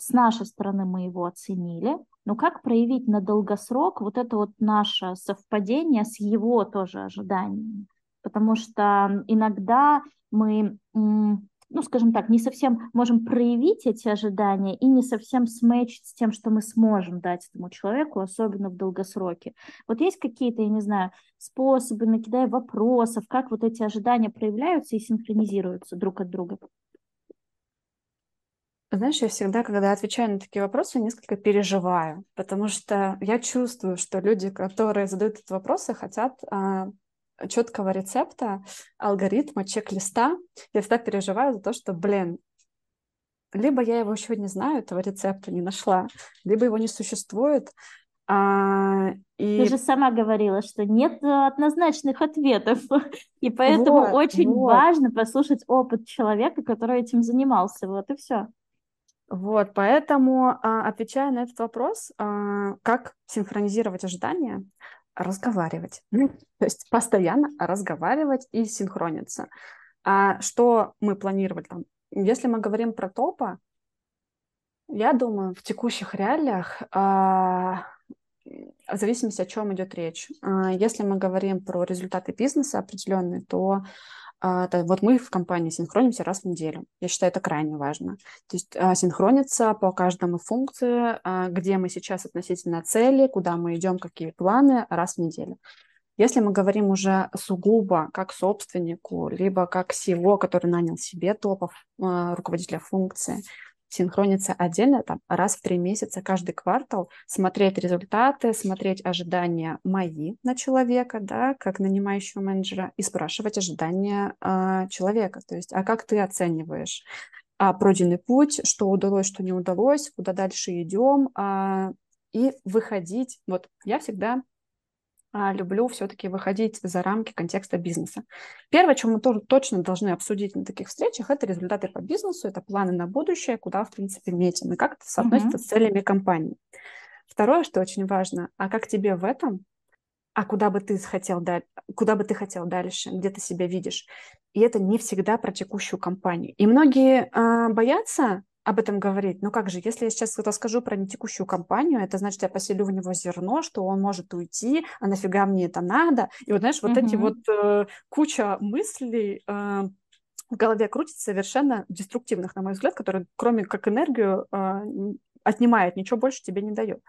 с нашей стороны мы его оценили, но как проявить на долгосрок вот это вот наше совпадение с его тоже ожиданиями? Потому что иногда мы, ну, скажем так, не совсем можем проявить эти ожидания и не совсем сметчить с тем, что мы сможем дать этому человеку, особенно в долгосроке. Вот есть какие-то, я не знаю, способы, накидай вопросов, как вот эти ожидания проявляются и синхронизируются друг от друга? Знаешь, я всегда, когда отвечаю на такие вопросы, несколько переживаю, потому что я чувствую, что люди, которые задают эти вопросы, хотят а, четкого рецепта, алгоритма, чек-листа. Я всегда переживаю за то, что, блин, либо я его еще не знаю, этого рецепта не нашла, либо его не существует. А, и... Ты же сама говорила, что нет однозначных ответов, и поэтому вот, очень вот. важно послушать опыт человека, который этим занимался. Вот и все. Вот, поэтому, а, отвечая на этот вопрос, а, как синхронизировать ожидания, разговаривать. Ну, то есть постоянно разговаривать и синхрониться. А что мы планировали там? Если мы говорим про топа, я думаю, в текущих реалиях, а, в зависимости, о чем идет речь. Если мы говорим про результаты бизнеса определенные, то вот мы в компании синхронимся раз в неделю. Я считаю, это крайне важно. То есть а, синхрониться по каждому функции, а, где мы сейчас относительно цели, куда мы идем, какие планы, раз в неделю. Если мы говорим уже сугубо как собственнику, либо как SEO, который нанял себе топов руководителя функции, синхрониться отдельно там раз в три месяца каждый квартал, смотреть результаты, смотреть ожидания мои на человека, да, как нанимающего менеджера, и спрашивать ожидания э, человека. То есть, а как ты оцениваешь а, пройденный путь, что удалось, что не удалось, куда дальше идем, а, и выходить. Вот я всегда люблю все-таки выходить за рамки контекста бизнеса. Первое, что мы тоже точно должны обсудить на таких встречах, это результаты по бизнесу, это планы на будущее, куда, в принципе, метим, и как это соотносится uh-huh. с целями компании. Второе, что очень важно, а как тебе в этом, а куда бы ты хотел, куда бы ты хотел дальше, где ты себя видишь. И это не всегда про текущую компанию. И многие а, боятся об этом говорить. Ну как же, если я сейчас расскажу про нетекущую компанию, это значит, я поселю в него зерно, что он может уйти, а нафига мне это надо? И вот знаешь, вот mm-hmm. эти вот э, куча мыслей, э, в голове крутится совершенно деструктивных, на мой взгляд, которые кроме как энергию э, отнимает, ничего больше тебе не дает.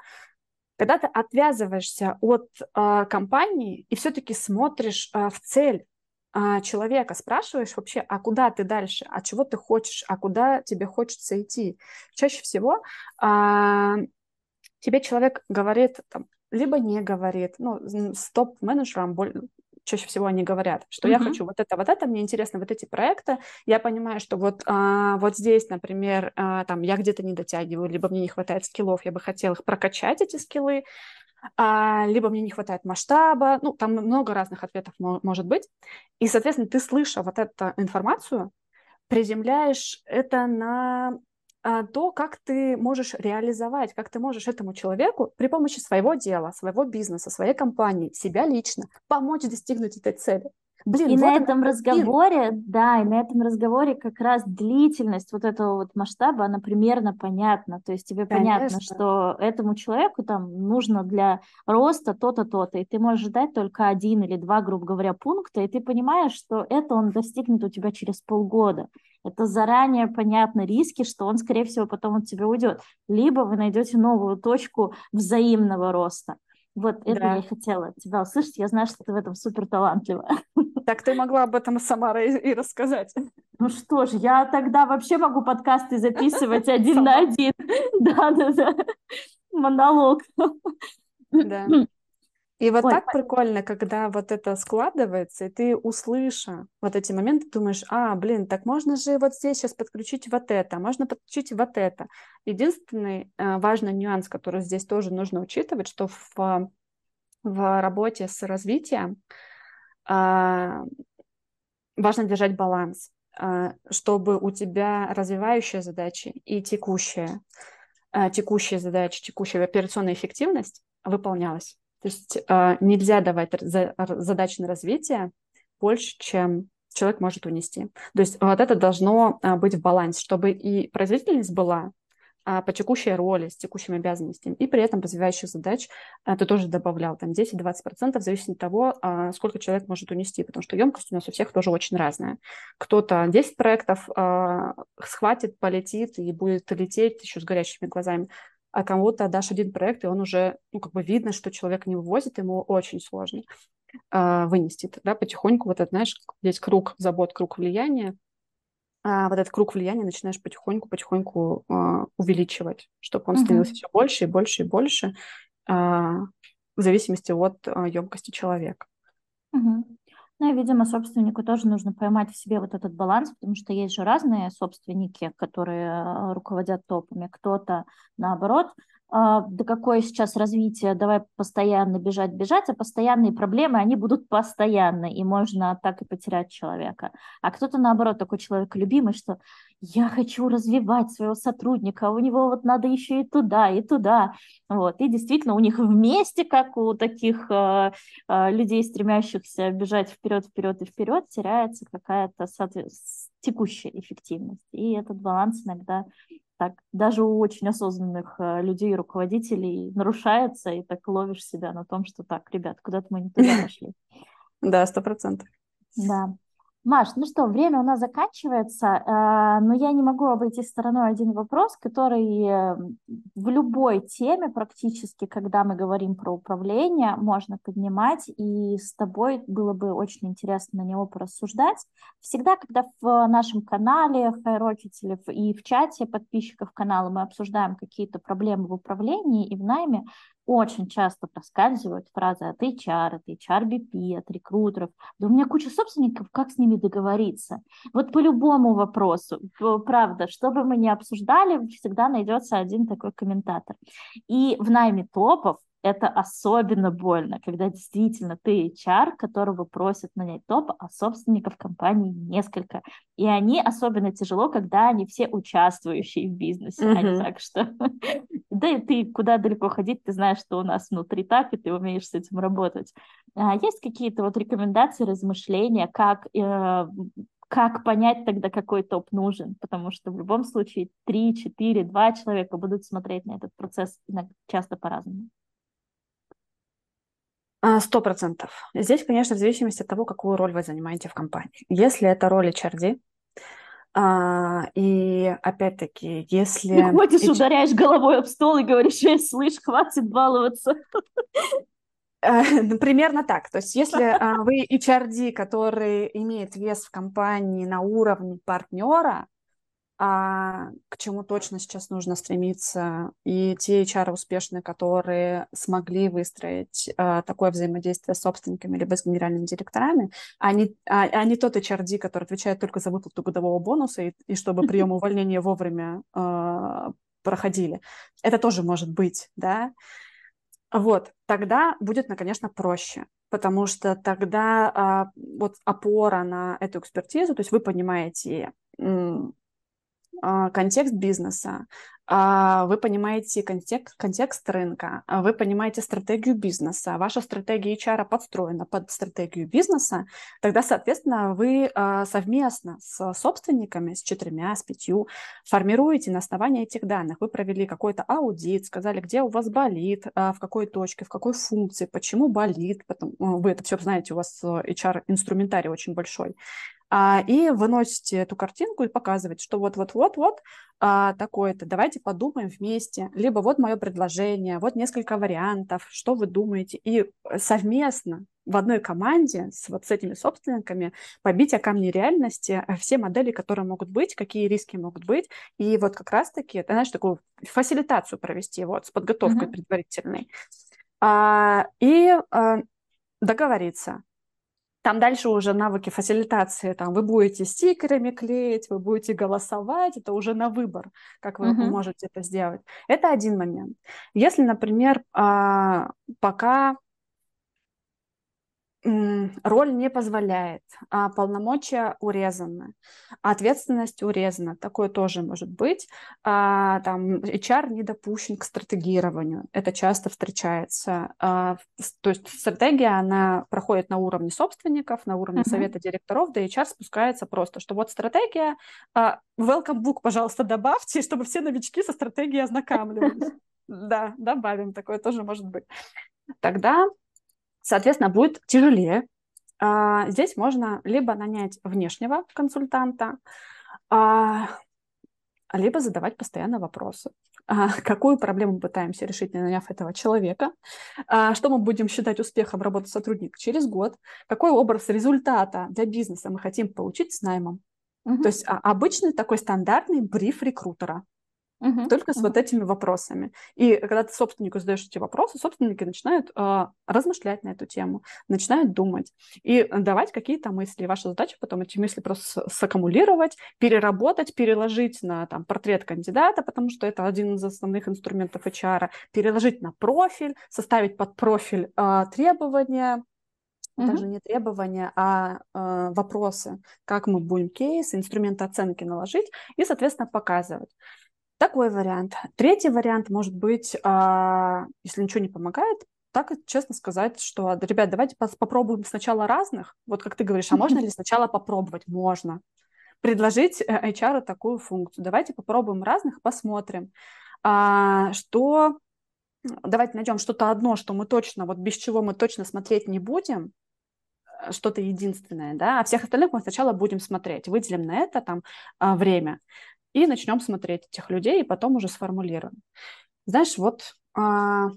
Когда ты отвязываешься от э, компании и все-таки смотришь э, в цель э, человека, спрашиваешь вообще, а куда ты дальше, а чего ты хочешь, а куда тебе хочется идти. Чаще всего э, тебе человек говорит, там, либо не говорит, ну, с топ-менеджером чаще всего они говорят, что uh-huh. я хочу вот это, вот это, мне интересно вот эти проекты, я понимаю, что вот, а, вот здесь, например, а, там я где-то не дотягиваю, либо мне не хватает скиллов, я бы хотела их прокачать, эти скиллы, а, либо мне не хватает масштаба, ну, там много разных ответов может быть, и, соответственно, ты, слыша вот эту информацию, приземляешь это на а, то, как ты можешь реализовать, как ты можешь этому человеку при помощи своего дела, своего бизнеса, своей компании, себя лично помочь достигнуть этой цели. Блин, и вот на этом разговоре, да, и на этом разговоре как раз длительность вот этого вот масштаба, она примерно понятна. То есть тебе Конечно. понятно, что этому человеку там нужно для роста то-то, то-то, и ты можешь ждать только один или два, грубо говоря, пункта, и ты понимаешь, что это он достигнет у тебя через полгода. Это заранее понятны риски, что он, скорее всего, потом от тебя уйдет. Либо вы найдете новую точку взаимного роста. Вот это да. я хотела от тебя услышать. Я знаю, что ты в этом супер талантлива. Так ты могла об этом сама и, рассказать. Ну что ж, я тогда вообще могу подкасты записывать один на один. Да-да-да. Монолог. Да. И вот Ой, так прикольно, когда вот это складывается, и ты, услыша вот эти моменты, думаешь, а, блин, так можно же вот здесь сейчас подключить вот это, можно подключить вот это. Единственный э, важный нюанс, который здесь тоже нужно учитывать, что в, в работе с развитием э, важно держать баланс, э, чтобы у тебя развивающие задачи и текущие, э, текущие задачи, текущая операционная эффективность выполнялась. То есть э, нельзя давать за, задачи на развитие больше, чем человек может унести. То есть вот это должно э, быть в балансе, чтобы и производительность была э, по текущей роли, с текущими обязанностями, и при этом развивающих задач ты тоже добавлял там 10-20% в зависимости от того, сколько человек может унести, потому что емкость у нас у всех тоже очень разная. Кто-то 10 проектов схватит, полетит и будет лететь еще с горящими глазами, а кому-то дашь один проект, и он уже, ну, как бы видно, что человек не вывозит, ему очень сложно э, вынести. Тогда потихоньку вот этот, знаешь, здесь круг забот, круг влияния, а вот этот круг влияния начинаешь потихоньку-потихоньку э, увеличивать, чтобы он становился uh-huh. все больше и больше и больше э, в зависимости от э, емкости человека. Uh-huh. Ну и, видимо, собственнику тоже нужно поймать в себе вот этот баланс, потому что есть же разные собственники, которые э, руководят топами. Кто-то, наоборот, а, да какое сейчас развитие, давай постоянно бежать, бежать, а постоянные проблемы, они будут постоянно, и можно так и потерять человека. А кто-то, наоборот, такой человек любимый, что я хочу развивать своего сотрудника, у него вот надо еще и туда, и туда. Вот. И действительно, у них вместе, как у таких э, э, людей, стремящихся бежать вперед, вперед и вперед, теряется какая-то текущая эффективность. И этот баланс иногда так даже у очень осознанных э, людей, руководителей нарушается, и так ловишь себя на том, что так, ребят, куда-то мы не туда пошли. Да, сто процентов. Да. Маш, ну что, время у нас заканчивается, э, но я не могу обойти стороной один вопрос, который в любой теме практически, когда мы говорим про управление, можно поднимать, и с тобой было бы очень интересно на него порассуждать. Всегда, когда в нашем канале Хайрокетелев и в чате подписчиков канала мы обсуждаем какие-то проблемы в управлении и в найме, очень часто проскальзывают фразы от HR, от HRBP, от рекрутеров. Да у меня куча собственников, как с ними договориться? Вот по любому вопросу, правда, что бы мы ни обсуждали, всегда найдется один такой комментатор. И в найме топов это особенно больно, когда действительно ты HR, которого просят нанять топ, а собственников компании несколько. И они особенно тяжело, когда они все участвующие в бизнесе, uh-huh. а не так, что... да и ты куда далеко ходить, ты знаешь, что у нас внутри так, и ты умеешь с этим работать. А есть какие-то вот рекомендации, размышления, как э, как понять тогда, какой топ нужен, потому что в любом случае 3, 4, 2 человека будут смотреть на этот процесс часто по-разному. А, сто процентов. Здесь, конечно, в зависимости от того, какую роль вы занимаете в компании. Если это роль HRD, А, и опять-таки, если... Ты ходишь, HR... ударяешь головой об стол и говоришь, эй, слышь, хватит баловаться. Э, ну, примерно так. То есть если а, вы HRD, который имеет вес в компании на уровне партнера, а, к чему точно сейчас нужно стремиться. И те HR успешные, которые смогли выстроить а, такое взаимодействие с собственниками либо с генеральными директорами, они, а, не тот HRD, который отвечает только за выплату годового бонуса и, и чтобы прием увольнения вовремя а, проходили. Это тоже может быть, да. Вот, тогда будет, конечно, проще, потому что тогда а, вот опора на эту экспертизу, то есть вы понимаете, контекст бизнеса, а, вы понимаете контекст, контекст рынка, а, вы понимаете стратегию бизнеса, ваша стратегия HR подстроена под стратегию бизнеса, тогда, соответственно, вы совместно с собственниками, с четырьмя, с пятью, формируете на основании этих данных. Вы провели какой-то аудит, сказали, где у вас болит, в какой точке, в какой функции, почему болит. Потом, вы это все знаете, у вас HR-инструментарий очень большой а, и выносите эту картинку и показываете, что вот-вот-вот-вот а, такое-то, давайте подумаем вместе, либо вот мое предложение, вот несколько вариантов, что вы думаете, и совместно в одной команде с вот с этими собственниками побить о камне реальности все модели, которые могут быть, какие риски могут быть, и вот как раз-таки, знаешь, такую фасилитацию провести вот с подготовкой mm-hmm. предварительной. А, и а, договориться, там дальше уже навыки фасилитации, там вы будете стикерами клеить, вы будете голосовать, это уже на выбор, как вы uh-huh. можете это сделать. Это один момент. Если, например, а, пока роль не позволяет, а полномочия урезаны, ответственность урезана, такое тоже может быть. А, там HR не допущен к стратегированию, это часто встречается. А, то есть стратегия, она проходит на уровне собственников, на уровне uh-huh. совета директоров, да HR спускается просто, что вот стратегия, а, welcome book, пожалуйста, добавьте, чтобы все новички со стратегией ознакомливались. Да, добавим, такое тоже может быть. Тогда соответственно, будет тяжелее. А, здесь можно либо нанять внешнего консультанта, а, либо задавать постоянно вопросы. А, какую проблему пытаемся решить, не наняв этого человека? Что мы будем считать успехом работы сотрудника через год? Какой образ результата для бизнеса мы хотим получить с наймом? Угу. То есть обычный такой стандартный бриф рекрутера. Угу, только с вот этими вопросами. И когда ты собственнику задаешь эти вопросы, собственники начинают э, размышлять на эту тему, начинают думать и давать какие-то мысли. И ваша задача потом эти мысли просто саккумулировать, переработать, переложить на там, портрет кандидата, потому что это один из основных инструментов HR, переложить на профиль, составить под профиль э, требования, Mm-hmm. Даже не требования, а э, вопросы, как мы будем кейсы, инструменты оценки наложить и, соответственно, показывать. Такой вариант. Третий вариант может быть, а, если ничего не помогает, так честно сказать, что, ребят, давайте попробуем сначала разных. Вот как ты говоришь, а можно ли сначала попробовать? Можно. Предложить э, HR такую функцию. Давайте попробуем разных, посмотрим, а, что... Давайте найдем что-то одно, что мы точно, вот без чего мы точно смотреть не будем, э, что-то единственное, да, а всех остальных мы сначала будем смотреть, выделим на это там а, время и начнем смотреть этих людей, и потом уже сформулируем. Знаешь, вот, а,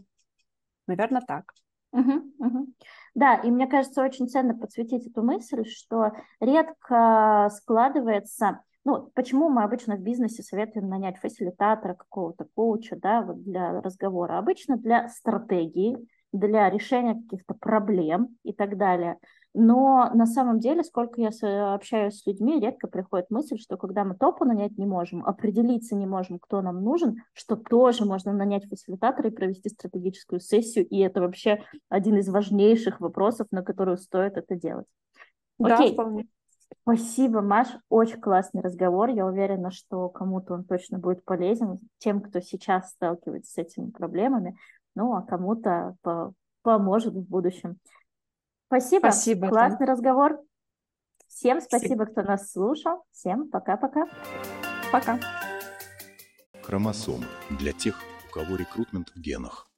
наверное, так. Угу, угу. Да, и мне кажется, очень ценно подсветить эту мысль, что редко складывается, ну, почему мы обычно в бизнесе советуем нанять фасилитатора, какого-то коуча, да, вот для разговора. Обычно для стратегии, для решения каких-то проблем и так далее. Но на самом деле, сколько я общаюсь с людьми, редко приходит мысль, что когда мы топу нанять не можем, определиться не можем, кто нам нужен, что тоже можно нанять фасилитатора и провести стратегическую сессию, и это вообще один из важнейших вопросов, на которые стоит это делать. Да, Окей. вполне. Спасибо, Маш. Очень классный разговор. Я уверена, что кому-то он точно будет полезен, тем, кто сейчас сталкивается с этими проблемами, ну, а кому-то поможет в будущем. Спасибо. Спасибо. Классный разговор. Всем спасибо, кто нас слушал. Всем пока-пока. Пока. Хромосомы для тех, у кого рекрутмент в генах.